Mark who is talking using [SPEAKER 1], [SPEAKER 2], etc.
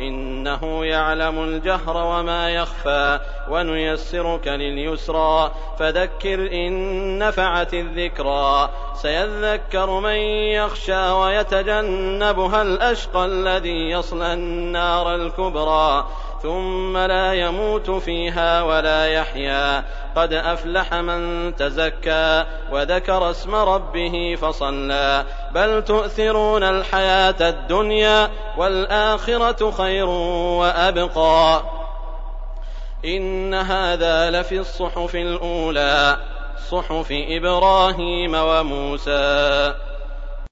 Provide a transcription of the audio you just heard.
[SPEAKER 1] إنه يعلم الجهر وما يخفى ونيسرك لليسرى فذكر إن نفعت الذكرى سيذكر من يخشى ويتجنبها الأشقى الذي يصلى النار الكبرى ثم لا يموت فيها ولا يحيا. قد أفلح من تزكى وذكر اسم ربه فصلى. بل تؤثرون الحياة الدنيا والآخرة خير وأبقى. إن هذا لفي الصحف الأولى صحف إبراهيم وموسى.